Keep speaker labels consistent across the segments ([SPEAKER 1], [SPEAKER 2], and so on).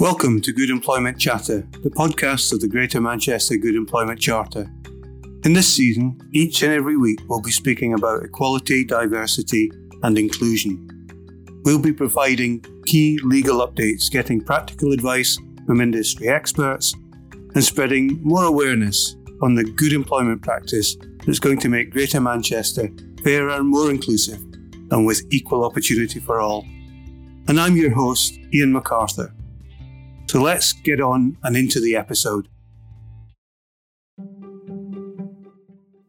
[SPEAKER 1] Welcome to Good Employment Chatter, the podcast of the Greater Manchester Good Employment Charter. In this season, each and every week we'll be speaking about equality, diversity, and inclusion. We'll be providing key legal updates, getting practical advice from industry experts, and spreading more awareness on the good employment practice that's going to make Greater Manchester fairer, and more inclusive, and with equal opportunity for all. And I'm your host, Ian MacArthur. So let's get on and into the episode.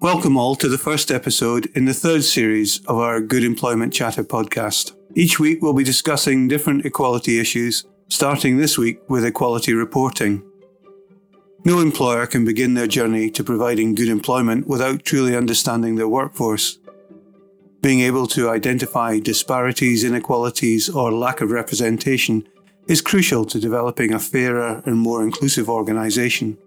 [SPEAKER 1] Welcome all to the first episode in the third series of our Good Employment Chatter podcast. Each week we'll be discussing different equality issues, starting this week with equality reporting. No employer can begin their journey to providing good employment without truly understanding their workforce. Being able to identify disparities, inequalities, or lack of representation is crucial to developing a fairer and more inclusive organisation.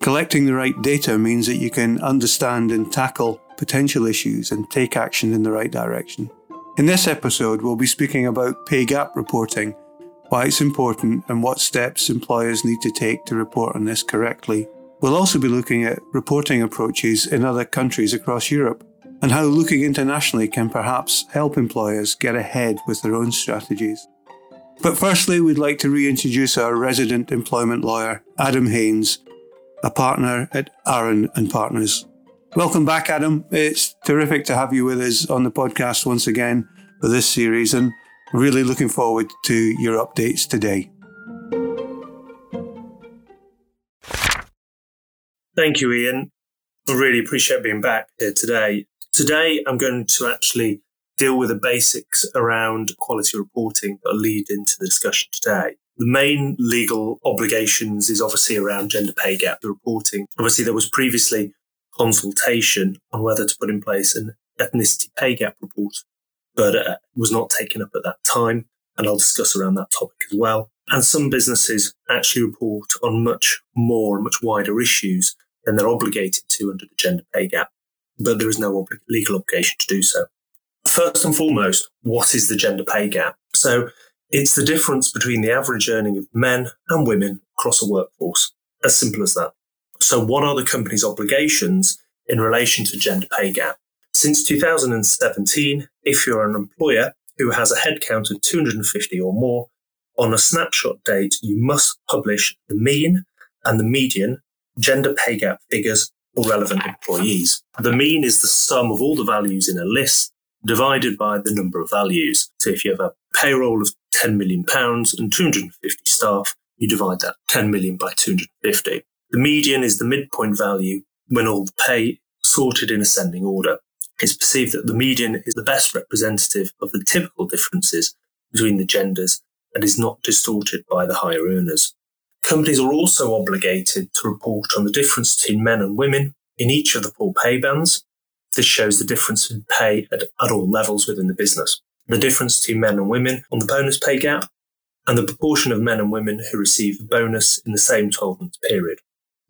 [SPEAKER 1] Collecting the right data means that you can understand and tackle potential issues and take action in the right direction. In this episode, we'll be speaking about pay gap reporting, why it's important, and what steps employers need to take to report on this correctly. We'll also be looking at reporting approaches in other countries across Europe and how looking internationally can perhaps help employers get ahead with their own strategies. But firstly, we'd like to reintroduce our resident employment lawyer, Adam Haynes, a partner at Aaron and Partners. Welcome back, Adam. It's terrific to have you with us on the podcast once again for this series, and really looking forward to your updates today.
[SPEAKER 2] Thank you, Ian. I really appreciate being back here today. Today, I'm going to actually deal with the basics around quality reporting that lead into the discussion today. The main legal obligations is obviously around gender pay gap reporting. Obviously, there was previously consultation on whether to put in place an ethnicity pay gap report, but uh, was not taken up at that time. And I'll discuss around that topic as well. And some businesses actually report on much more much wider issues than they're obligated to under the gender pay gap, but there is no legal obligation to do so. First and foremost, what is the gender pay gap? So it's the difference between the average earning of men and women across a workforce. As simple as that. So what are the company's obligations in relation to gender pay gap? Since 2017, if you're an employer who has a headcount of 250 or more, on a snapshot date, you must publish the mean and the median gender pay gap figures for relevant employees. The mean is the sum of all the values in a list divided by the number of values. So if you have a payroll of 10 million pounds and 250 staff, you divide that 10 million by 250. The median is the midpoint value when all the pay sorted in ascending order. It's perceived that the median is the best representative of the typical differences between the genders and is not distorted by the higher earners. Companies are also obligated to report on the difference between men and women in each of the four pay bands this shows the difference in pay at, at all levels within the business, the difference between men and women on the bonus pay gap, and the proportion of men and women who receive a bonus in the same 12 month period.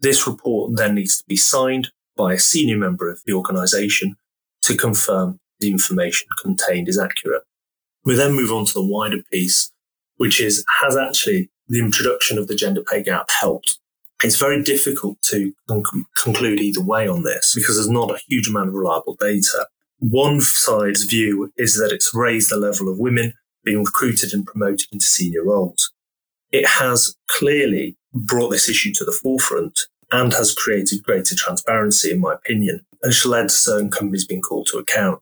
[SPEAKER 2] This report then needs to be signed by a senior member of the organisation to confirm the information contained is accurate. We then move on to the wider piece, which is has actually the introduction of the gender pay gap helped it's very difficult to conclude either way on this because there's not a huge amount of reliable data. One side's view is that it's raised the level of women being recruited and promoted into senior roles. It has clearly brought this issue to the forefront and has created greater transparency, in my opinion, and led to certain companies being called to account.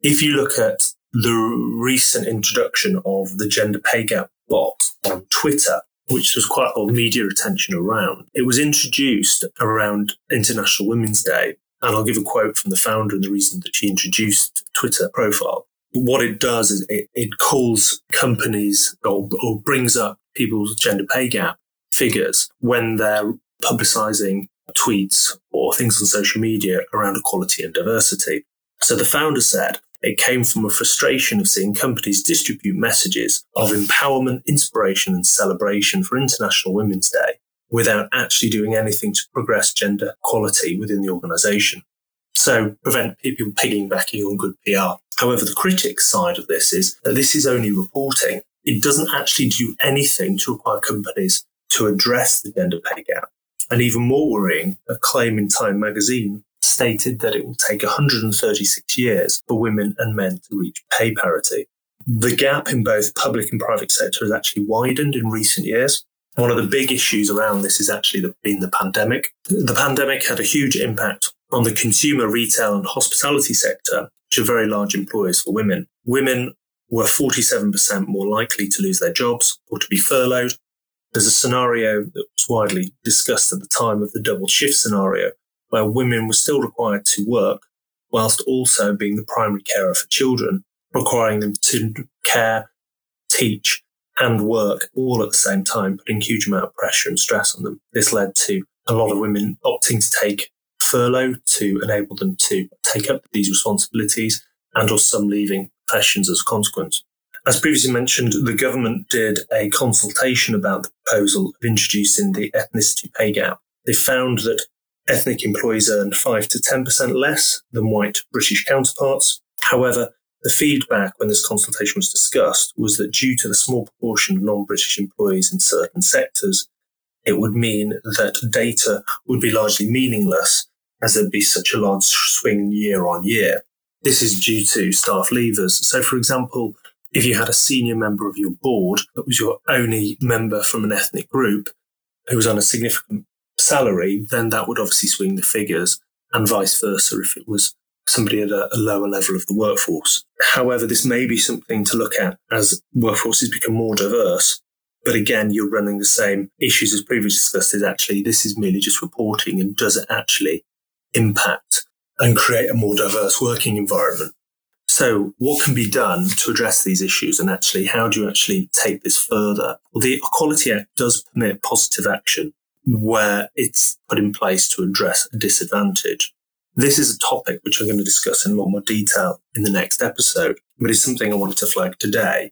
[SPEAKER 2] If you look at the recent introduction of the gender pay gap bot on Twitter, which was quite a lot of media attention around. It was introduced around International Women's Day. And I'll give a quote from the founder and the reason that she introduced Twitter profile. What it does is it, it calls companies or, or brings up people's gender pay gap figures when they're publicizing tweets or things on social media around equality and diversity. So the founder said, it came from a frustration of seeing companies distribute messages of empowerment, inspiration, and celebration for International Women's Day without actually doing anything to progress gender equality within the organization. So prevent people piggybacking on good PR. However, the critic side of this is that this is only reporting. it doesn't actually do anything to require companies to address the gender pay gap. And even more worrying, a claim in Time magazine stated that it will take 136 years for women and men to reach pay parity. The gap in both public and private sector has actually widened in recent years. One of the big issues around this is actually been the pandemic. The pandemic had a huge impact on the consumer, retail, and hospitality sector, which are very large employers for women. Women were 47% more likely to lose their jobs or to be furloughed. There's a scenario that was widely discussed at the time of the double shift scenario, where women were still required to work whilst also being the primary carer for children, requiring them to care, teach, and work all at the same time, putting huge amount of pressure and stress on them. This led to a lot of women opting to take furlough to enable them to take up these responsibilities and or some leaving professions as a consequence. As previously mentioned, the government did a consultation about the proposal of introducing the ethnicity pay gap. They found that ethnic employees earned 5 to 10% less than white British counterparts. However, the feedback when this consultation was discussed was that due to the small proportion of non-British employees in certain sectors, it would mean that data would be largely meaningless as there'd be such a large swing year on year. This is due to staff leavers. So, for example, if you had a senior member of your board that was your only member from an ethnic group who was on a significant salary, then that would obviously swing the figures, and vice versa if it was somebody at a, a, lower level of the workforce. However, this may be something to look at as workforces become more diverse. But again, you're running the same issues as previously discussed is actually this is merely just reporting and does it actually impact and create a more diverse working environment? So what can be done to address these issues and actually how do you actually take this further? Well, the Equality Act does permit positive action where it's put in place to address a disadvantage. This is a topic which I'm going to discuss in a lot more detail in the next episode, but it's something I wanted to flag today.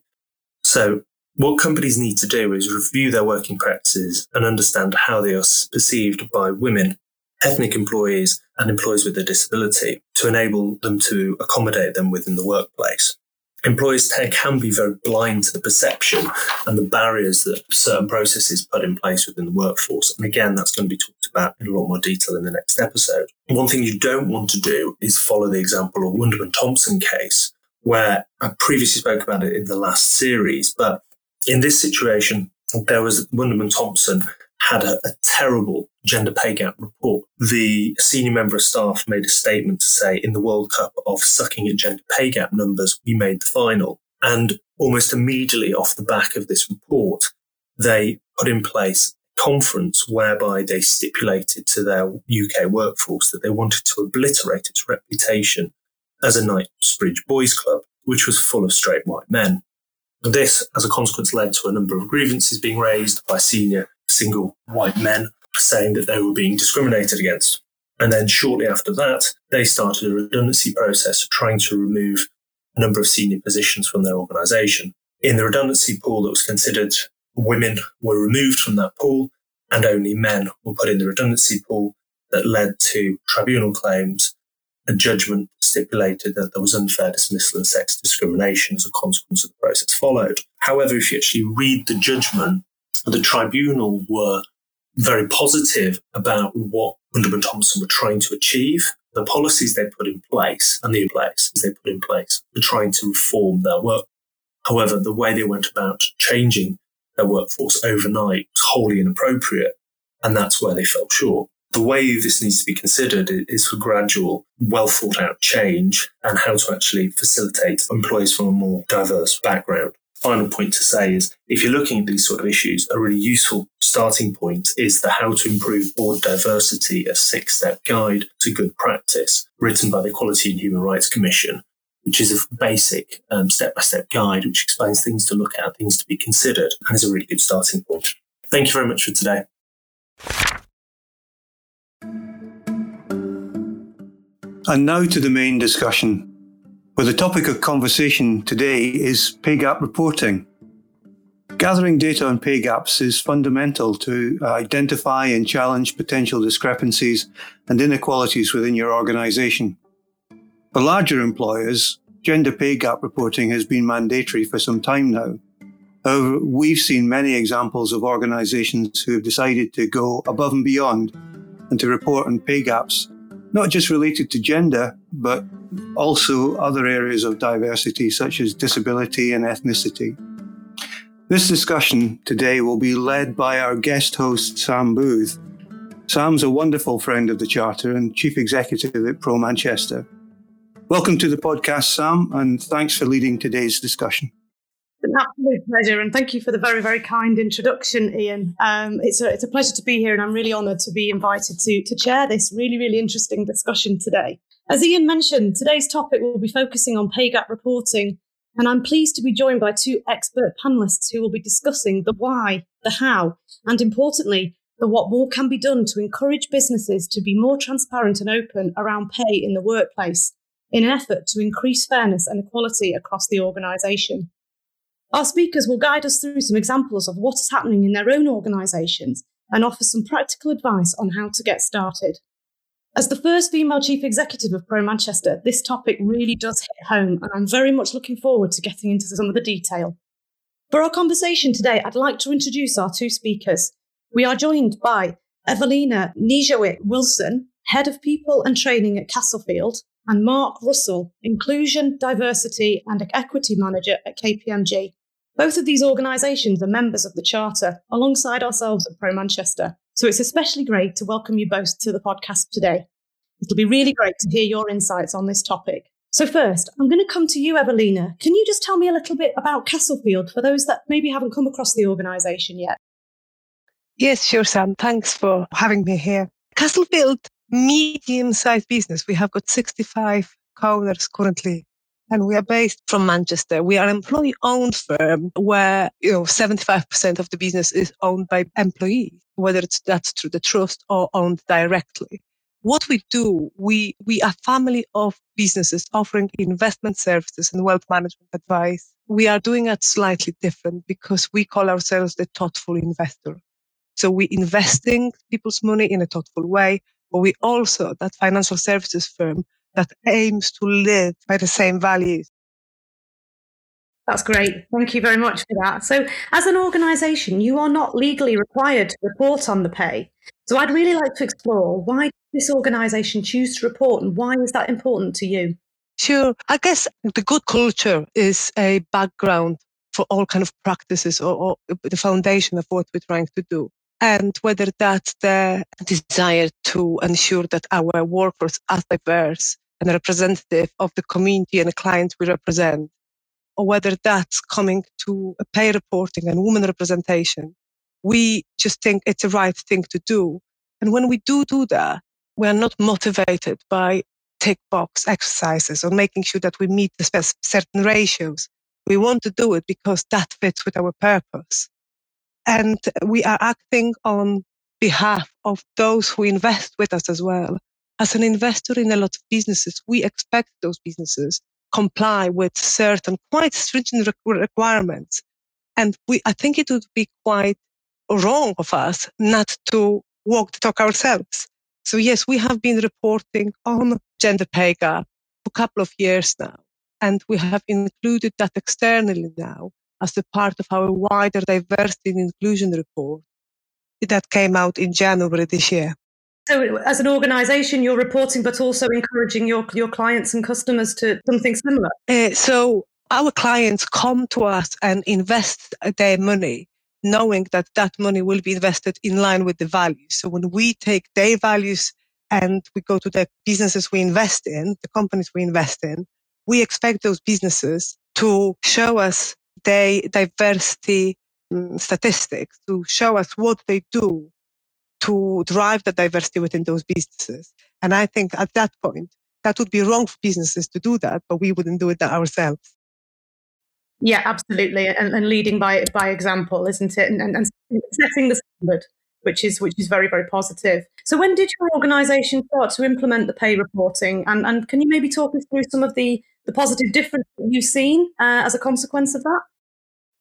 [SPEAKER 2] So what companies need to do is review their working practices and understand how they are perceived by women, ethnic employees, and employees with a disability to enable them to accommodate them within the workplace employers can be very blind to the perception and the barriers that certain processes put in place within the workforce. And again, that's going to be talked about in a lot more detail in the next episode. One thing you don't want to do is follow the example of Wunderman Thompson case, where I previously spoke about it in the last series. But in this situation, there was Wunderman Thompson had a, a, terrible gender pay gap report. The senior member of staff made a statement to say, in the World Cup of sucking at gender pay gap numbers, we made the final. And almost immediately off the back of this report, they put in place a conference whereby they stipulated to their UK workforce that they wanted to obliterate its reputation as a Knightsbridge boys club, which was full of straight white men. This, as a consequence, led to a number of grievances being raised by senior single white men saying that they were being discriminated against. And then shortly after that, they started a redundancy process trying to remove a number of senior positions from their organization. In the redundancy pool that was considered, women were removed from that pool and only men were put in the redundancy pool that led to tribunal claims. A judgment stipulated that there was unfair dismissal and sex discrimination as a consequence of the process followed. However, if you actually read the judgment, the tribunal were very positive about what Wunderman Thompson were trying to achieve. The policies they put in place and the place they put in place were trying to reform their work. However, the way they went about changing their workforce overnight was wholly inappropriate, and that's where they fell short. The way this needs to be considered is for gradual, well thought out change and how to actually facilitate employees from a more diverse background final point to say is if you're looking at these sort of issues, a really useful starting point is the How to Improve Board Diversity, a six step guide to good practice written by the Equality and Human Rights Commission, which is a basic step by step guide which explains things to look at, things to be considered, and is a really good starting point. Thank you very much for today.
[SPEAKER 1] And now to the main discussion. Well, the topic of conversation today is pay gap reporting. Gathering data on pay gaps is fundamental to uh, identify and challenge potential discrepancies and inequalities within your organization. For larger employers, gender pay gap reporting has been mandatory for some time now. However, we've seen many examples of organisations who have decided to go above and beyond and to report on pay gaps, not just related to gender, but also other areas of diversity such as disability and ethnicity. This discussion today will be led by our guest host, Sam Booth. Sam's a wonderful friend of the Charter and Chief Executive at Pro Manchester. Welcome to the podcast, Sam, and thanks for leading today's discussion.
[SPEAKER 3] An absolute pleasure, and thank you for the very, very kind introduction, Ian. Um, it's a it's a pleasure to be here, and I'm really honoured to be invited to to chair this really, really interesting discussion today. As Ian mentioned, today's topic will be focusing on pay gap reporting, and I'm pleased to be joined by two expert panelists who will be discussing the why, the how, and importantly, the what more can be done to encourage businesses to be more transparent and open around pay in the workplace in an effort to increase fairness and equality across the organisation. Our speakers will guide us through some examples of what is happening in their own organisations and offer some practical advice on how to get started. As the first female chief executive of Pro Manchester, this topic really does hit home, and I'm very much looking forward to getting into some of the detail. For our conversation today, I'd like to introduce our two speakers. We are joined by Evelina Nijowick Wilson, Head of People and Training at Castlefield, and Mark Russell, Inclusion, Diversity and Equity Manager at KPMG. Both of these organisations are members of the Charter alongside ourselves at Pro Manchester. So it's especially great to welcome you both to the podcast today. It'll be really great to hear your insights on this topic. So, first, I'm going to come to you, Evelina. Can you just tell me a little bit about Castlefield for those that maybe haven't come across the organisation yet?
[SPEAKER 4] Yes, sure, Sam. Thanks for having me here. Castlefield, medium sized business. We have got 65 co-owners currently and we are based from Manchester. We are an employee owned firm where, you know, 75% of the business is owned by employees, whether it's that's through the trust or owned directly. What we do, we, we are a family of businesses offering investment services and wealth management advice. We are doing it slightly different because we call ourselves the thoughtful investor. So we're investing people's money in a thoughtful way, but we also that financial services firm that aims to live by the same values.
[SPEAKER 3] That's great. Thank you very much for that. So, as an organisation, you are not legally required to report on the pay. So, I'd really like to explore why this organisation choose to report and why is that important to you?
[SPEAKER 4] Sure. I guess the good culture is a background for all kind of practices or, or the foundation of what we're trying to do and whether that's the desire to ensure that our workforce are diverse and representative of the community and the clients we represent, or whether that's coming to pay reporting and women representation. We just think it's the right thing to do. And when we do do that, we are not motivated by tick box exercises or making sure that we meet the certain ratios. We want to do it because that fits with our purpose. And we are acting on behalf of those who invest with us as well as an investor in a lot of businesses, we expect those businesses comply with certain quite stringent requirements. And we, I think it would be quite wrong of us not to walk the talk ourselves. So yes, we have been reporting on gender pay gap for a couple of years now. And we have included that externally now as a part of our wider diversity and inclusion report that came out in January this year.
[SPEAKER 3] So, as an organisation, you're reporting, but also encouraging your your clients and customers to something similar.
[SPEAKER 4] Uh, so, our clients come to us and invest their money, knowing that that money will be invested in line with the values. So, when we take their values and we go to the businesses we invest in, the companies we invest in, we expect those businesses to show us their diversity um, statistics, to show us what they do to drive the diversity within those businesses. And I think at that point, that would be wrong for businesses to do that, but we wouldn't do it ourselves.
[SPEAKER 3] Yeah, absolutely, and, and leading by by example, isn't it? And, and, and, setting the standard, which is which is very very positive. So, when did your organisation start to implement the pay reporting? And and can you maybe talk us through some of the the positive difference you've seen uh, as a consequence of that?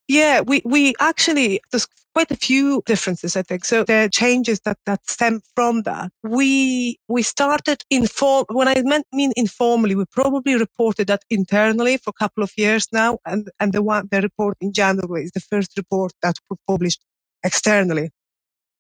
[SPEAKER 4] Yeah, we, we actually, there's quite a few differences, I think. So the changes that, that stem from that. We, we started inform, when I meant, mean informally, we probably reported that internally for a couple of years now. And, and the one, the report in January is the first report that we published externally.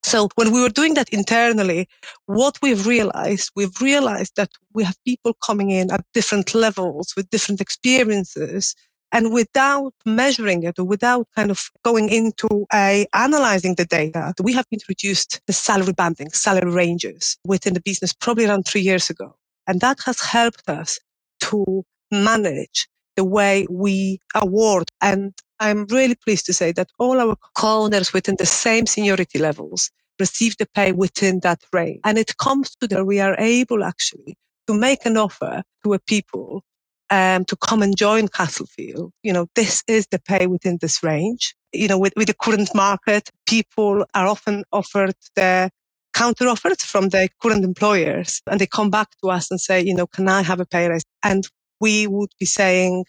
[SPEAKER 4] So when we were doing that internally, what we've realized, we've realized that we have people coming in at different levels with different experiences and without measuring it or without kind of going into a analyzing the data, we have introduced the salary banding, salary ranges within the business probably around three years ago. And that has helped us to manage the way we award. And I'm really pleased to say that all our co-owners within the same seniority levels receive the pay within that range. And it comes to that we are able actually to make an offer to a people um, to come and join Castlefield. You know, this is the pay within this range. You know, with, with the current market, people are often offered the counter offers from their current employers and they come back to us and say, you know, can I have a pay raise? And we would be saying,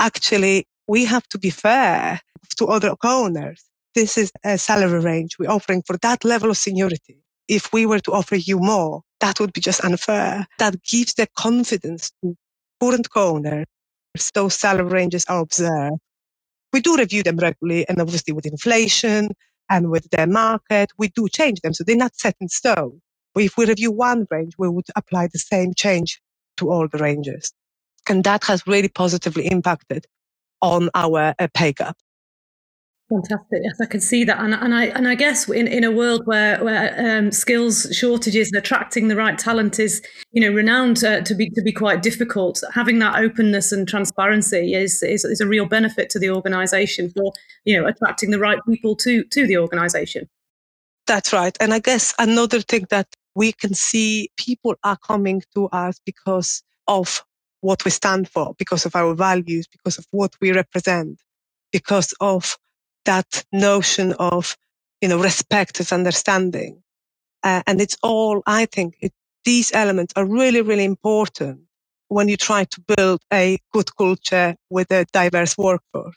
[SPEAKER 4] actually, we have to be fair to other owners. This is a salary range we're offering for that level of seniority. If we were to offer you more, that would be just unfair. That gives the confidence to current co-owners, those salary ranges are observed. We do review them regularly and obviously with inflation and with the market, we do change them. So they're not set in stone. If we review one range, we would apply the same change to all the ranges. And that has really positively impacted on our uh, pay gap.
[SPEAKER 3] Fantastic. Yes, I can see that, and and I and I guess in, in a world where where um, skills shortages and attracting the right talent is you know renowned uh, to be to be quite difficult. Having that openness and transparency is, is is a real benefit to the organisation for you know attracting the right people to to the organisation.
[SPEAKER 4] That's right, and I guess another thing that we can see people are coming to us because of what we stand for, because of our values, because of what we represent, because of that notion of, you know, respect and understanding. Uh, and it's all, I think it, these elements are really, really important when you try to build a good culture with a diverse workforce.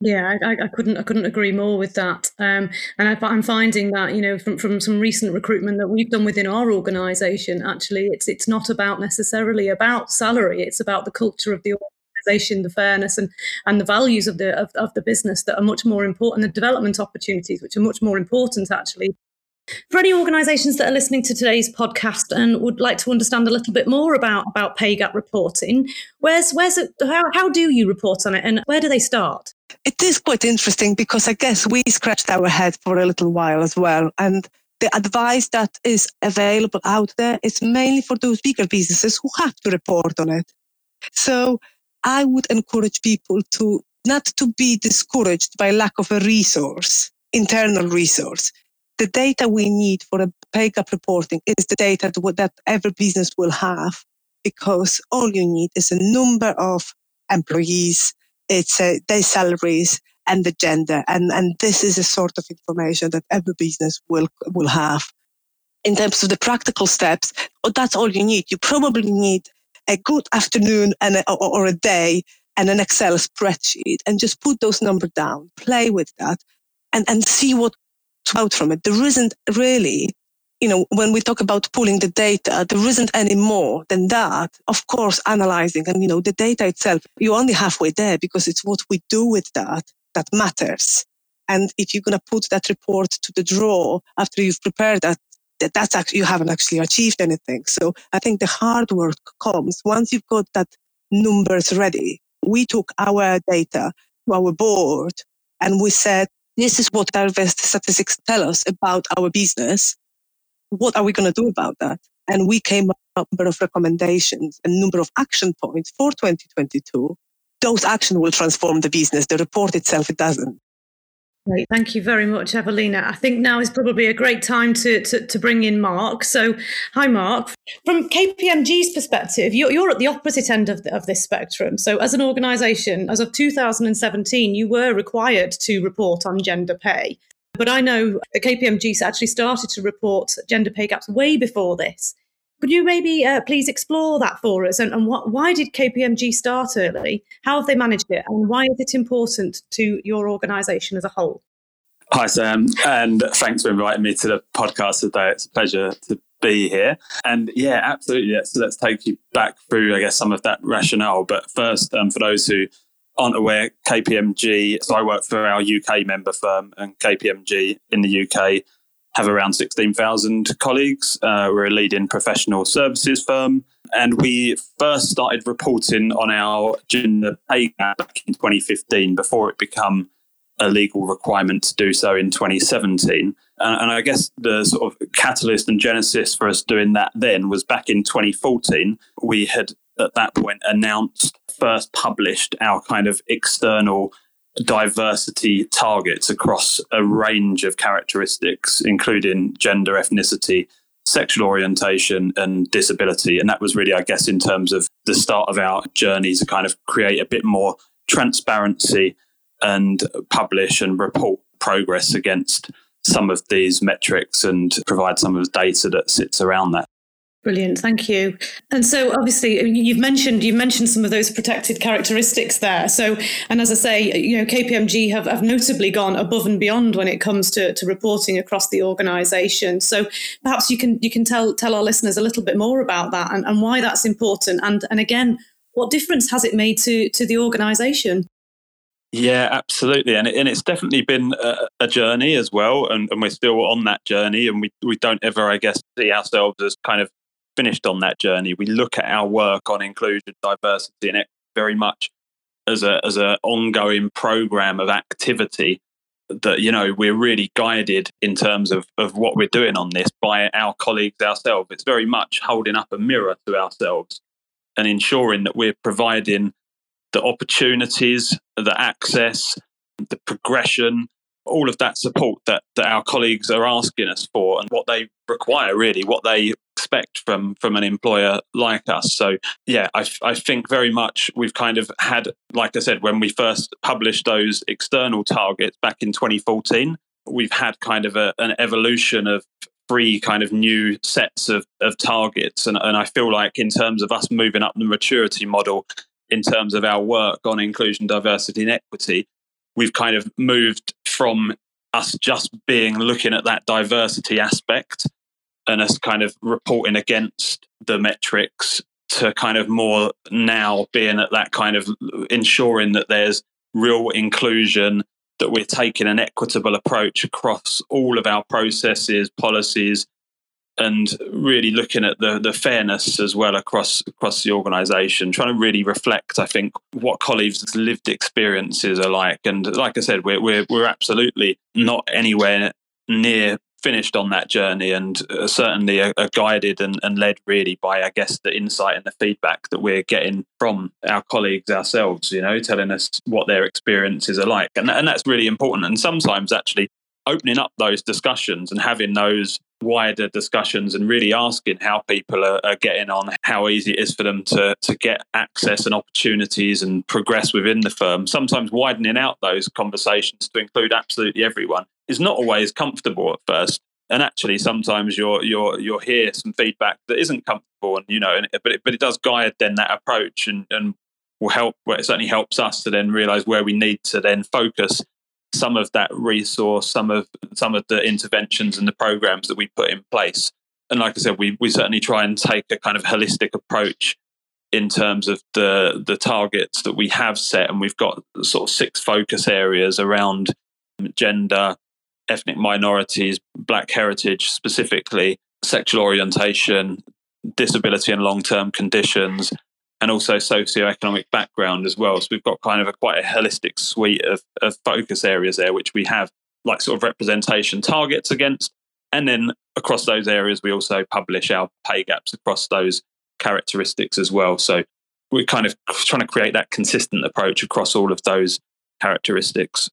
[SPEAKER 3] Yeah, I, I, couldn't I couldn't agree more with that. Um, and I, am finding that you know from, from some recent recruitment that we've done within our organisation, actually, it's it's not about necessarily about salary. It's about the culture of the organisation, the fairness and and the values of the of, of the business that are much more important, the development opportunities which are much more important actually for any organisations that are listening to today's podcast and would like to understand a little bit more about, about pay gap reporting, where's where's it? How, how do you report on it, and where do they start?
[SPEAKER 4] It is quite interesting because I guess we scratched our head for a little while as well, and the advice that is available out there is mainly for those bigger businesses who have to report on it. So I would encourage people to not to be discouraged by lack of a resource, internal resource. The data we need for a pay gap reporting is the data that every business will have because all you need is a number of employees, it's their salaries and the gender. And, and this is a sort of information that every business will, will have. In terms of the practical steps, oh, that's all you need. You probably need a good afternoon and a, or, a day and an Excel spreadsheet and just put those numbers down, play with that and, and see what out from it. There isn't really, you know, when we talk about pulling the data, there isn't any more than that. Of course, analyzing and, you know, the data itself, you're only halfway there because it's what we do with that that matters. And if you're going to put that report to the drawer after you've prepared that that that's actually, you haven't actually achieved anything. So I think the hard work comes once you've got that numbers ready. We took our data to our board and we said, this is what our best statistics tell us about our business. What are we going to do about that? And we came up with a number of recommendations and number of action points for 2022. Those actions will transform the business. The report itself, it doesn't.
[SPEAKER 3] Great. Thank you very much, Evelina. I think now is probably a great time to, to, to, bring in Mark. So, hi, Mark. From KPMG's perspective, you're, you're at the opposite end of, the, of this spectrum. So, as an organisation, as of 2017, you were required to report on gender pay. But I know KPMG actually started to report gender pay gaps way before this. Could you maybe uh, please explore that for us? And, and what, why did KPMG start early? How have they managed it? And why is it important to your organisation as a whole?
[SPEAKER 5] Hi, Sam, and thanks for inviting me to the podcast today. It's a pleasure to be here. And yeah, absolutely. Let's, let's take you back through, I guess, some of that rationale. But first, um, for those who aren't aware, KPMG, so I work for our UK member firm, and KPMG in the UK have around 16,000 colleagues. Uh, we're a leading professional services firm. And we first started reporting on our gender pay gap back in 2015 before it became a legal requirement to do so in 2017. And, and, I guess the sort of catalyst and genesis for us doing that then was back in 2014. We had at that point announced, first published our kind of external diversity targets across a range of characteristics, including gender, ethnicity, sexual orientation, and disability. And that was really, I guess, in terms of the start of our journey to kind of create a bit more transparency and publish and report progress against some of these metrics and provide some of the data that sits around that.
[SPEAKER 3] Brilliant, thank you. And so, obviously, uh, you've mentioned you've mentioned some of those protected characteristics there. So, and as I say, you know, KPMG have, have notably gone above and beyond when it comes to, to reporting across the organisation. So, perhaps you can you can tell tell our listeners a little bit more about that and, and why that's important, and and again, what difference has it made to to the organisation?
[SPEAKER 5] Yeah, absolutely, and it, and it's definitely been a, a journey as well, and, and we're still on that journey, and we we don't ever, I guess, see ourselves as kind of finished on that journey. We look at our work on inclusion, diversity, and very much as a as an ongoing program of activity that you know we're really guided in terms of of what we're doing on this by our colleagues ourselves. It's very much holding up a mirror to ourselves and ensuring that we're providing the opportunities, the access, the progression, all of that support that, that our colleagues are asking us for and what they require, really, what they expect from from an employer like us. So yeah, I, I think very much we've kind of had, like I said, when we first published those external targets back in 2014, we've had kind of a, an evolution of three kind of new sets of, of targets. And, and I feel like in terms of us moving up the maturity model, in terms of our work on inclusion, diversity, and equity, we've kind of moved from us just being looking at that diversity aspect and us kind of reporting against the metrics to kind of more now being at that kind of ensuring that there's real inclusion, that we're taking an equitable approach across all of our processes, policies, and really looking at the the fairness as well across across the organisation, trying to really reflect, I think, what colleagues' lived experiences are like. And like I said, we're we're, we're absolutely not anywhere near finished on that journey and uh, certainly are, are guided and, and, led really by i guess the insight and the feedback that we're getting from our colleagues ourselves you know telling us what their experiences are like. And, and that's really important. And sometimes actually opening up those discussions and having those wider discussions and really asking how people are, are, getting on, how easy it is for them to, to get access and opportunities and progress within the firm. Sometimes widening out those conversations to include absolutely everyone is not always comfortable at first. And actually, sometimes you're you're you'll hear some feedback that isn't comfortable, and you know, and, but it, but it does guide then that approach, and and will help. Well, it certainly helps us to then realise where we need to then focus some of that resource, some of some of the interventions and the programs that we put in place. And like I said, we we certainly try and take a kind of holistic approach in terms of the the targets that we have set, and we've got sort of six focus areas around gender, ethnic minorities, Black heritage specifically, sexual orientation, disability and long term conditions, and also socioeconomic background as well. So we've got kind of a quite a holistic suite of, of focus areas there, which we have like sort of representation targets against. And then across those areas, we also publish our pay gaps across those characteristics as well. So we're kind of trying to create that consistent approach across all of those characteristics.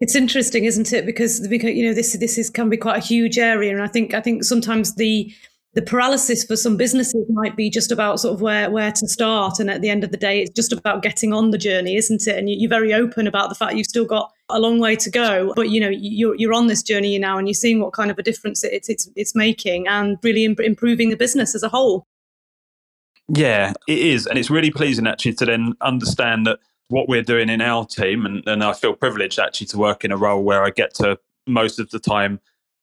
[SPEAKER 3] It's interesting, isn't it? Because you know this this is can be quite a huge area, and I think I think sometimes the the paralysis for some businesses might be just about sort of where where to start and at the end of the day it's just about getting on the journey isn't it and you're very open about the fact you've still got a long way to go, but you know, you're, you're on this journey now and you're seeing what kind of a difference it's, it's, it's making and really imp- improving the business as a whole.
[SPEAKER 5] Yeah, it is. And it's really pleasing actually to then understand that what we're doing in our team, and, and I feel privileged actually to work in a role where I get to most of the time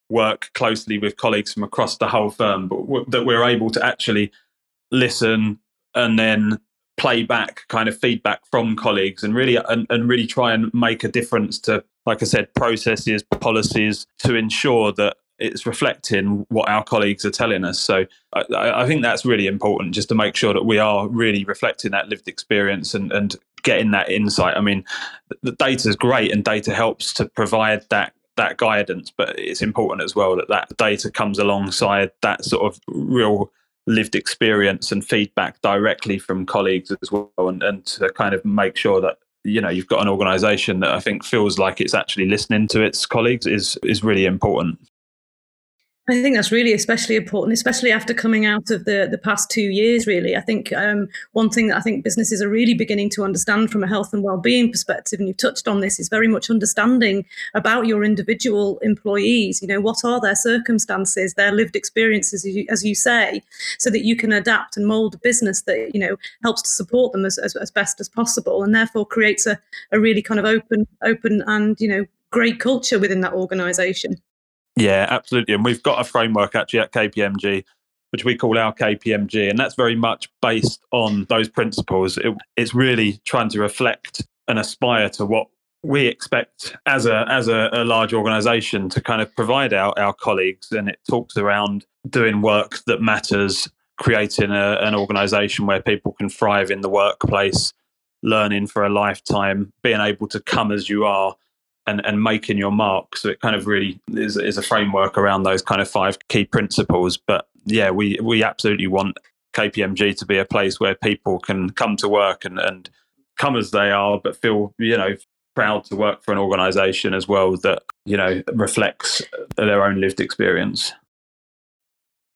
[SPEAKER 5] work closely with colleagues from across the whole firm, but w- that we're able to actually listen and then play back kind of feedback from colleagues and really and, and really try and make a difference to like i said processes policies to ensure that it's reflecting what our colleagues are telling us. So I, I, think that's really important just to make sure that we are really reflecting that lived experience and, and getting that insight. I mean, the data is great and data helps to provide that that guidance, but it's important as well that that data comes alongside that sort of real lived experience and feedback directly from colleagues as well, and, and to kind of make sure that you know you've got an organization that I think feels like it's actually listening to its colleagues is is really important.
[SPEAKER 3] I think that's really especially important, especially after coming out of the, the past two years, really. I think um, one thing that I think businesses are really beginning to understand from a health and well-being perspective, and you've touched on this, is very much understanding about your individual employees. You know, what are their circumstances, their lived experiences, as you, as you say, so that you can adapt and mold a business that, you know, helps to support them as, as, as best as possible and therefore creates a, a really kind of open, open and, you know, great culture within that organization.
[SPEAKER 5] Yeah, absolutely. And we've got a framework actually at KPMG, which we call our KPMG, and that's very much based on those principles. It, it's really trying to reflect and aspire to what we expect as a as a, a large organization to kind of provide our, our colleagues and it talks around doing work that matters creating a, an organization where people can thrive in the workplace learning for a lifetime being able to come as you are and, and making your mark. So it kind of really is, is a framework around those kind of five key principles. But yeah, we, we absolutely want KPMG to be a place where people can come to work and, and come as they are, but feel, you know, proud to work for an organization as well that, you know, reflects their own lived experience.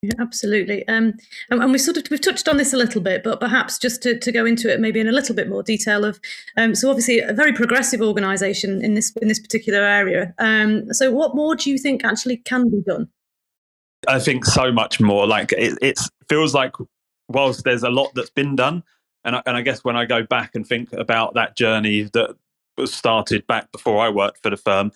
[SPEAKER 3] Yeah, absolutely. Um, and, and we sort of we've touched on this a little bit, but perhaps just to, to go into it maybe in a little bit more detail of um, so obviously a very progressive organisation in this in this particular area. Um, so what more do you think actually can be done?
[SPEAKER 5] I think so much more. Like it it feels like whilst there's a lot that's been done, and I, and I guess when I go back and think about that journey that was started back before I worked for the firm,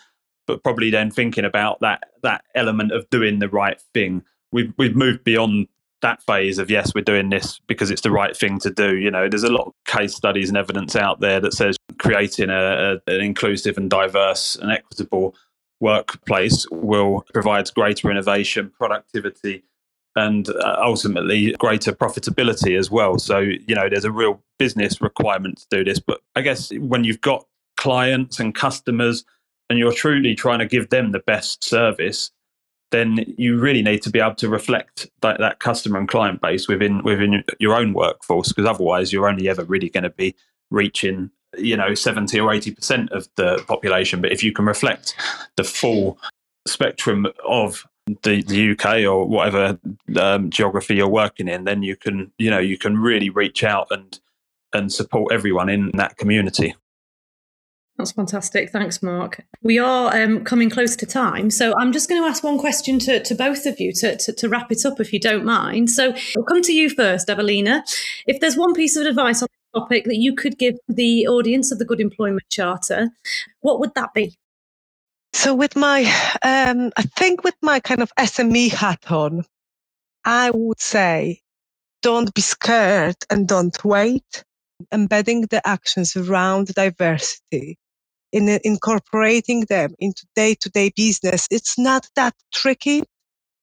[SPEAKER 5] but probably then thinking about that that element of doing the right thing we've we've moved beyond that phase of yes, we're doing this because it's the right thing to do. You know, there's a lot of case studies and evidence out there that says creating a, a, an inclusive and diverse and equitable workplace will provide greater innovation, productivity, and uh, ultimately greater profitability as well. So, you know, there's a real business requirement to do this. But I guess when you've got clients and customers and you're truly trying to give them the best service, then you really need to be able to reflect that, that customer and client base within within your own workforce because otherwise you're only ever really going to be reaching you know 70 or 80% of the population. But if you can reflect the full spectrum of the, the UK or whatever um, geography you're working in then you can you know you can really reach out and and support everyone in that community
[SPEAKER 3] that's fantastic. Thanks, Mark. We are um, coming close to time. So I'm just going to ask one question to, to both of you to, to, to, wrap it up, if you don't mind. So I'll come to you first, Evelina. If there's one piece of advice on the topic that you could give the audience of the Good Employment Charter, what would that be?
[SPEAKER 4] So, with my, um, I think with my kind of SME hat on, I would say don't be scared and don't wait. Embedding the actions around diversity in incorporating them into day-to-day business, it's not that tricky.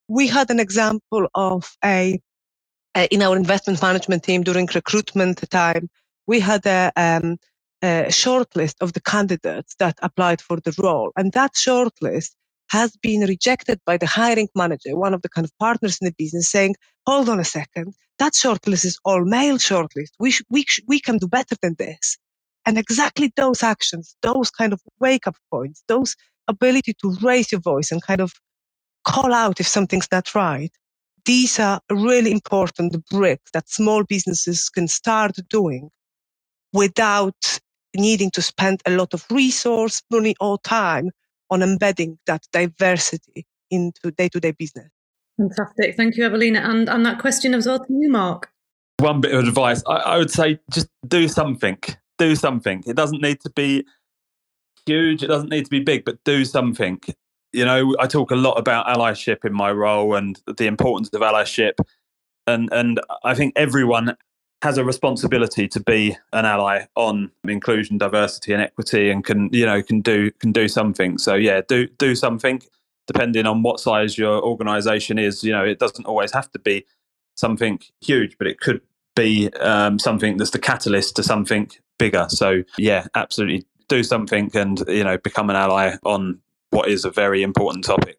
[SPEAKER 4] We had an example of a, a in our investment management team during recruitment time. We had a, um, a shortlist of the candidates that applied for the role, and that shortlist has been rejected by the hiring manager, one of the kind of partners in the business, saying, "Hold on a second, that shortlist is all male shortlist. We sh- we sh- we can do better than this." And exactly those actions, those kind of wake up points, those ability to raise your voice and kind of call out if something's not right. These are really important bricks that small businesses can start doing without needing to spend a lot of resource, money, or time on embedding that diversity into day-to-day business.
[SPEAKER 3] Fantastic. Thank you, Evelina. And, and that question as well to you, Mark.
[SPEAKER 5] One bit of advice I, I would say just do something. Do something. It doesn't need to be huge, it doesn't need to be big, but do something. You know, I talk a lot about allyship in my role and the importance of allyship. And and I think everyone has a responsibility to be an ally on inclusion, diversity, and equity, and can you know can do can do something. So yeah, do do something depending on what size your organization is. You know, it doesn't always have to be something huge, but it could be um, something that's the catalyst to something bigger. So yeah, absolutely do something and you know become an ally on what is a very important topic.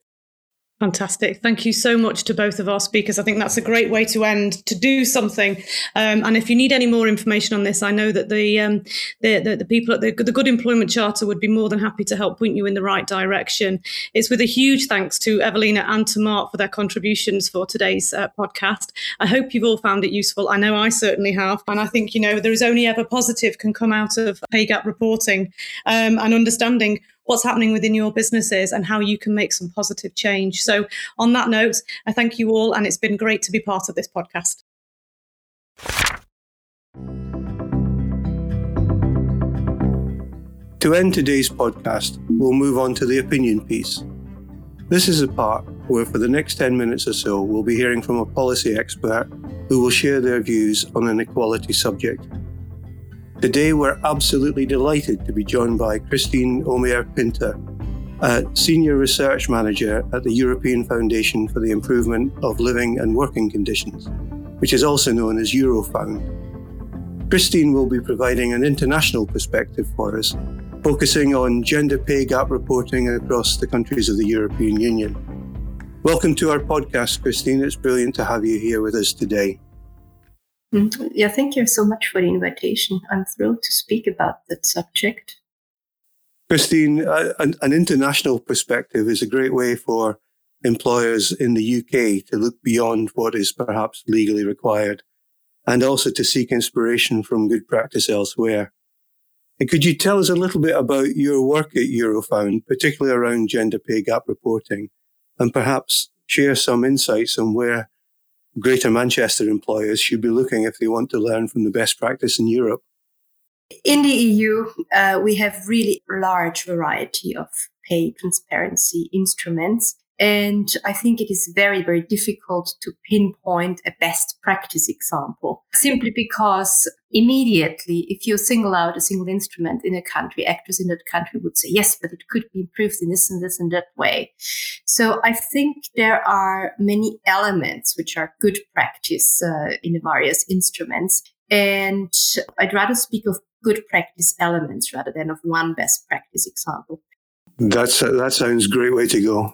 [SPEAKER 3] Fantastic. Thank you so much to both of our speakers. I think that's a great way to end, to do something. Um, and if you need any more information on this, I know that the um, the, the, the, people at the, the Good Employment Charter would be more than happy to help point you in the right direction. It's with a huge thanks to Evelina and to Mark for their contributions for today's uh, podcast. I hope you've all found it useful. I know I certainly have. And I think, you know, there is only ever positive can come out of pay gap reporting um, and understanding what's happening within your businesses and how you can make some positive change. So, on that note, I thank you all, and it's been great to be part of this podcast.
[SPEAKER 1] To end today's podcast, we'll move on to the opinion piece. This is a part where, for the next 10 minutes or so, we'll be hearing from a policy expert who will share their views on an equality subject. Today, we're absolutely delighted to be joined by Christine Aumayr-Pintar, a Senior Research Manager at the European Foundation for the Improvement of Living and Working Conditions, which is also known as Eurofound. Christine will be providing an international perspective for us, focusing on gender pay gap reporting across the countries of the European Union. Welcome to our podcast, Christine. It's brilliant to have you here with us today.
[SPEAKER 6] Mm-hmm. Yeah, thank you so much for the invitation. I'm thrilled to speak about that subject.
[SPEAKER 1] Christine, uh, an, an, international perspective is a great way for employers in the UK to look beyond what is perhaps legally required and also to seek inspiration from good practice elsewhere. And could you tell us a little bit about your work at Eurofound, particularly around gender pay gap reporting, and perhaps share some insights on where Greater Manchester employers should be looking if they want to learn from the best practice in Europe?
[SPEAKER 6] In the EU, uh, we have really large variety of pay transparency instruments. And I think it is very, very difficult to pinpoint a best practice example simply because immediately, if you single out a single instrument in a country, actors in that country would say, yes, but it could be improved in this and this and that way. So I think there are many elements which are good practice uh, in the various instruments. And I'd rather speak of good practice elements rather than of one best practice example.
[SPEAKER 1] That's that sounds great way to go.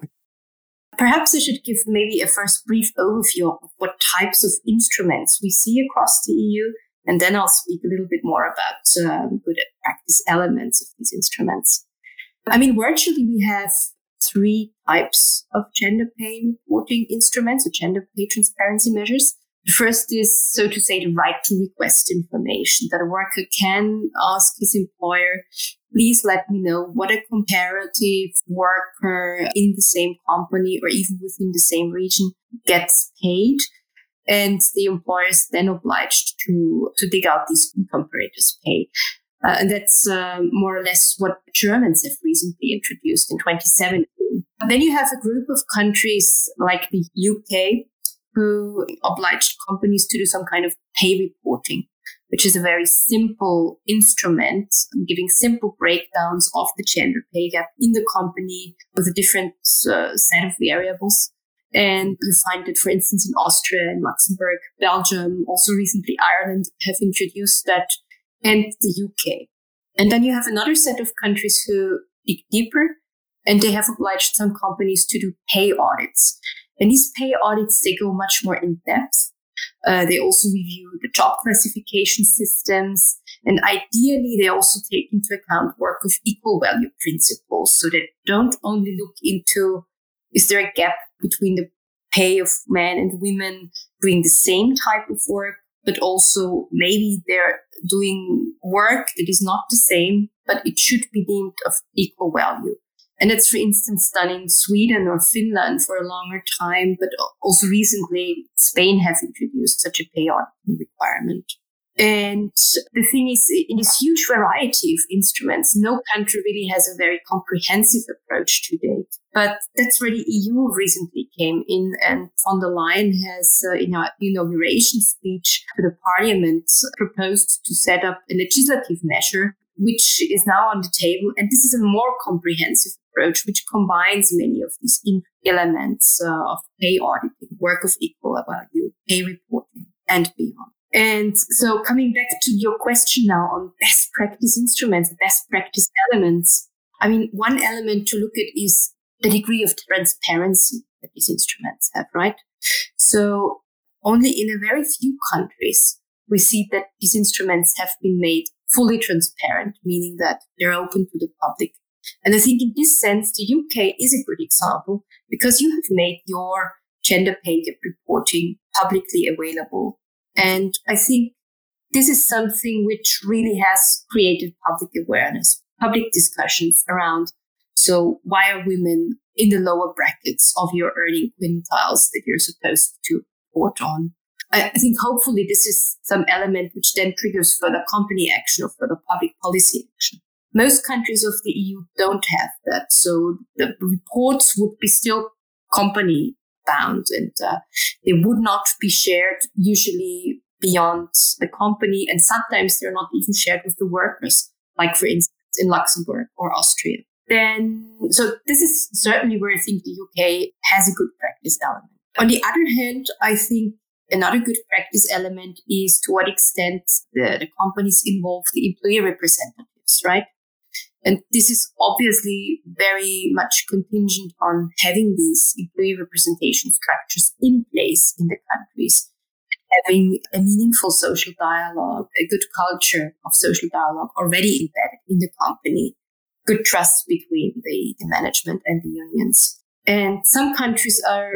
[SPEAKER 6] Perhaps I should give maybe a first brief overview of what types of instruments we see across the EU, and then I'll speak a little bit more about um, good practice elements of these instruments. I mean, virtually we have three types of gender pay reporting instruments or gender pay transparency measures. The first is, so to say, the right to request information that a worker can ask his employer, please let me know what a comparative worker in the same company or even within the same region gets paid. And the employer is then obliged to, to dig out these comparators pay. Uh, and that's uh, more or less what Germans have recently introduced in 2017. Then you have a group of countries like the UK who obliged companies to do some kind of pay reporting, which is a very simple instrument giving simple breakdowns of the gender pay gap in the company with a different uh, set of variables. And you find that, for instance, in Austria and Luxembourg, Belgium, also recently Ireland have introduced that and the UK. And then you have another set of countries who dig deeper and they have obliged some companies to do pay audits. And these pay audits, they go much more in depth. Uh, they also review the job classification systems. And ideally, they also take into account work of equal value principles. So they don't only look into, is there a gap between the pay of men and women doing the same type of work, but also maybe they're doing work that is not the same, but it should be deemed of equal value. And that's, for instance, done in Sweden or Finland for a longer time, but also recently Spain has introduced such a pay auditing requirement. And the thing is, in this huge variety of instruments, no country really has a very comprehensive approach to date. But that's where the EU recently came in, and von der Leyen has, uh, in her inauguration speech to the parliament, proposed to set up a legislative measure which is now on the table. And this is a more comprehensive approach, which combines many of these elements uh, of pay auditing, work of equal value, pay reporting, and beyond. And so coming back to your question now on best practice instruments, best practice elements. I mean, one element to look at is the degree of transparency that these instruments have, right? So only in a very few countries we see that these instruments have been made fully transparent, meaning that they're open to the public. And I think in this sense, the UK is a good example because you have made your gender pay gap reporting publicly available. And I think this is something which really has created public awareness, public discussions around. So why are women in the lower brackets of your earning quintiles that you're supposed to report on? I think hopefully this is some element which then triggers further company action or further public policy action. Most countries of the EU don't have that. So the reports would be still company bound and uh, they would not be shared usually beyond the company. And sometimes they're not even shared with the workers, like for instance in Luxembourg or Austria. Then, so this is certainly where I think the UK has a good practice element. On the other hand, I think Another good practice element is to what extent the, the companies involve the employee representatives, right? And this is obviously very much contingent on having these employee representation structures in place in the countries, having a meaningful social dialogue, a good culture of social dialogue already embedded in the company, good trust between the, the management and the unions. And some countries are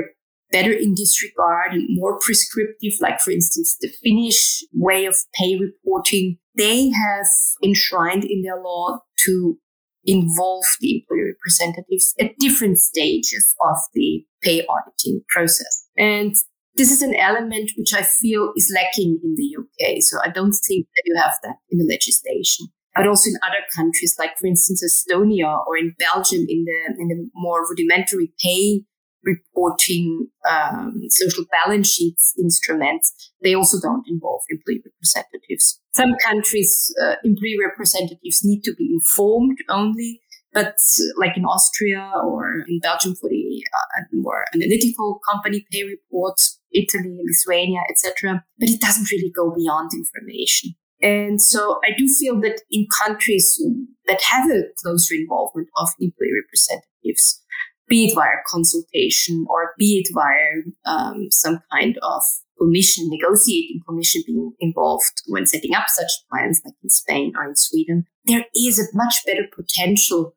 [SPEAKER 6] better in this regard and more prescriptive, like for instance, the Finnish way of pay reporting, they have enshrined in their law to involve the employee representatives at different stages of the pay auditing process. And this is an element which I feel is lacking in the UK. So I don't think that you have that in the legislation. But also in other countries, like for instance Estonia or in Belgium, in the in the more rudimentary pay reporting um, social balance sheets instruments, they also don't involve employee representatives. Some countries, uh, employee representatives need to be informed only, but like in Austria or in Belgium for the uh, more analytical company pay reports, Italy, Lithuania, etc. But it doesn't really go beyond information. And so I do feel that in countries that have a closer involvement of employee representatives, be it via consultation or be it via um, some kind of commission, negotiating commission being involved when setting up such plans, like in Spain or in Sweden, there is a much better potential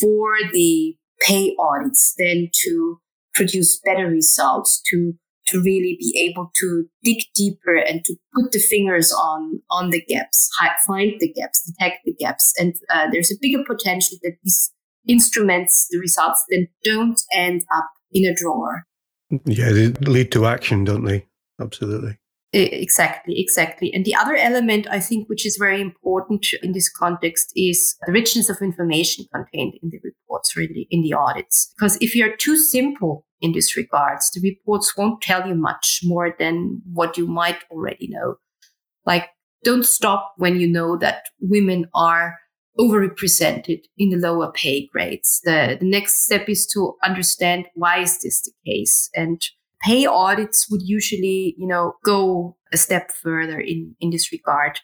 [SPEAKER 6] for the pay audits than to produce better results, to to really be able to dig deeper and to put the fingers on on the gaps, find the gaps, detect the gaps, and uh, there's a bigger potential that these instruments the results then don't end up in a drawer.
[SPEAKER 1] Yeah, they lead to action, don't they? Absolutely.
[SPEAKER 6] Exactly, exactly. And the other element I think which is very important in this context is the richness of information contained in the reports, really, in the audits. Because if you're too simple in this regards, the reports won't tell you much more than what you might already know. Like, don't stop when you know that women are overrepresented in the lower pay grades. The, the next step is to understand why is this the case? And pay audits would usually, you know, go a step further in, in this regard.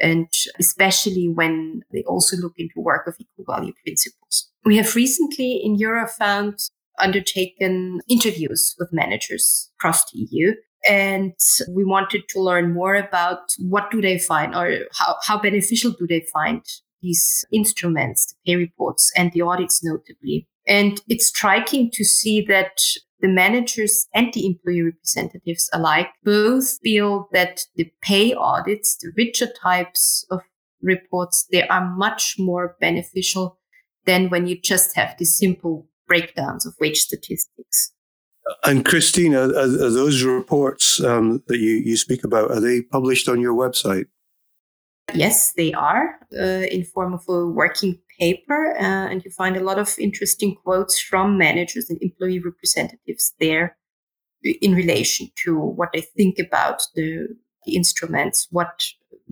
[SPEAKER 6] And especially when they also look into work of equal value principles. We have recently in Eurofound undertaken interviews with managers across the EU. And we wanted to learn more about what do they find or how, how beneficial do they find these instruments, the pay reports and the audits notably. And it's striking to see that the managers and the employee representatives alike both feel that the pay audits, the richer types of reports, they are much more beneficial than when you just have these simple breakdowns of wage statistics.
[SPEAKER 1] And Christine, are, are those reports um, that you, you speak about, are they published on your website?
[SPEAKER 6] Yes, they are uh, in form of a working paper, uh, and you find a lot of interesting quotes from managers and employee representatives there in relation to what they think about the, the instruments, what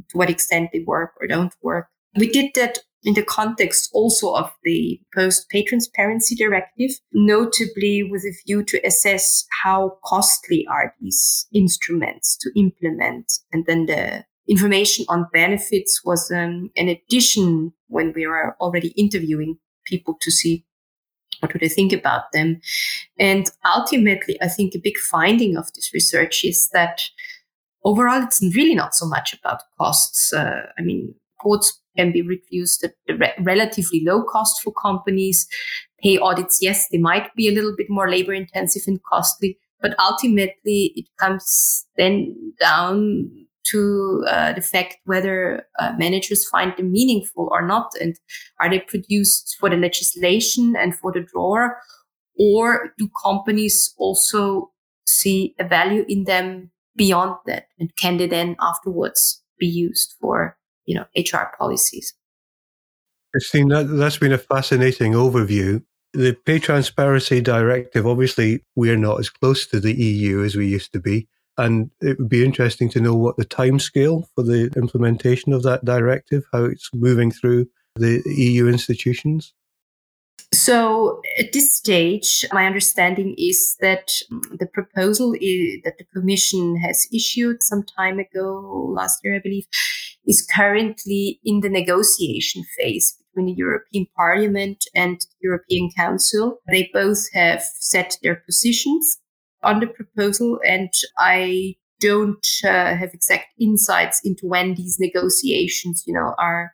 [SPEAKER 6] to what extent they work or don't work. We did that in the context also of the post pay transparency directive, notably with a view to assess how costly are these instruments to implement. And then the information on benefits was um, an addition when we were already interviewing people to see what do they think about them. And ultimately, I think a big finding of this research is that overall, it's really not so much about costs. Uh, I mean, quotes can be reduced at a re- relatively low cost for companies. Pay audits, yes, they might be a little bit more labor intensive and costly, but ultimately it comes then down to uh, the fact whether uh, managers find them meaningful or not, and are they produced for the legislation and for the drawer, or do companies also see a value in them beyond that, and can they then afterwards be used for you know HR policies?
[SPEAKER 1] Christine, that, that's been a fascinating overview. The Pay Transparency Directive, obviously, we're not as close to the EU as we used to be. And it would be interesting to know what the timescale for the implementation of that directive, how it's moving through the EU institutions.
[SPEAKER 6] So at this stage, my understanding is that the proposal is, that the Commission has issued some time ago, last year, I believe, is currently in the negotiation phase between the European Parliament and the European Council. They both have set their positions on the proposal, and I don't uh, have exact insights into when these negotiations, you know, are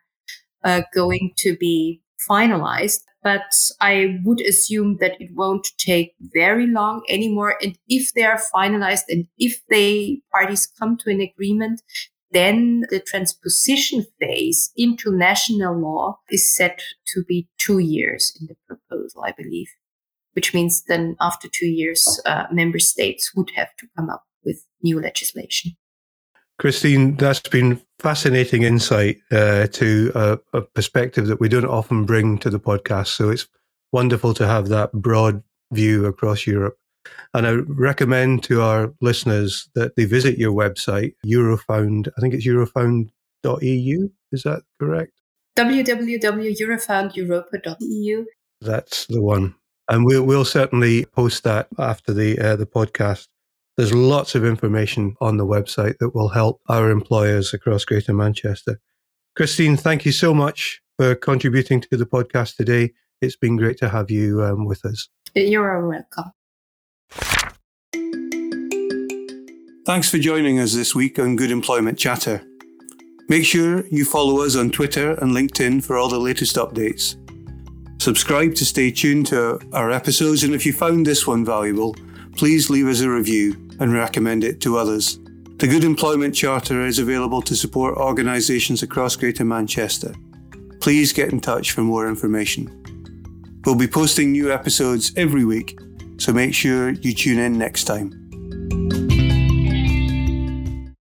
[SPEAKER 6] uh, going to be finalized. But I would assume that it won't take very long anymore. And if they are finalized and if the parties come to an agreement, then the transposition phase into national law is set to be two years in the proposal, I believe which means then after two years, uh, member states would have to come up with new legislation.
[SPEAKER 1] Christine, that's been fascinating insight uh, to a, a, perspective that we don't often bring to the podcast. So it's wonderful to have that broad view across Europe. And I recommend to our listeners that they visit your website, Eurofound. I think it's eurofound.eu. Is that correct?
[SPEAKER 6] www.eurofoundeuropa.eu.
[SPEAKER 1] That's the one and we'll we'll certainly post that after the uh, the podcast. There's lots of information on the website that will help our employers across Greater Manchester. Christine, thank you so much for contributing to the podcast today. It's been great to have you um, with us.
[SPEAKER 6] You're welcome.
[SPEAKER 1] Thanks for joining us this week on Good Employment Chatter. Make sure you follow us on Twitter and LinkedIn for all the latest updates. Subscribe to stay tuned to our episodes, and if you found this one valuable, please leave us a review and recommend it to others. The Good Employment Charter is available to support organisations across Greater Manchester. Please get in touch for more information. We'll be posting new episodes every week, so make sure you tune in next time.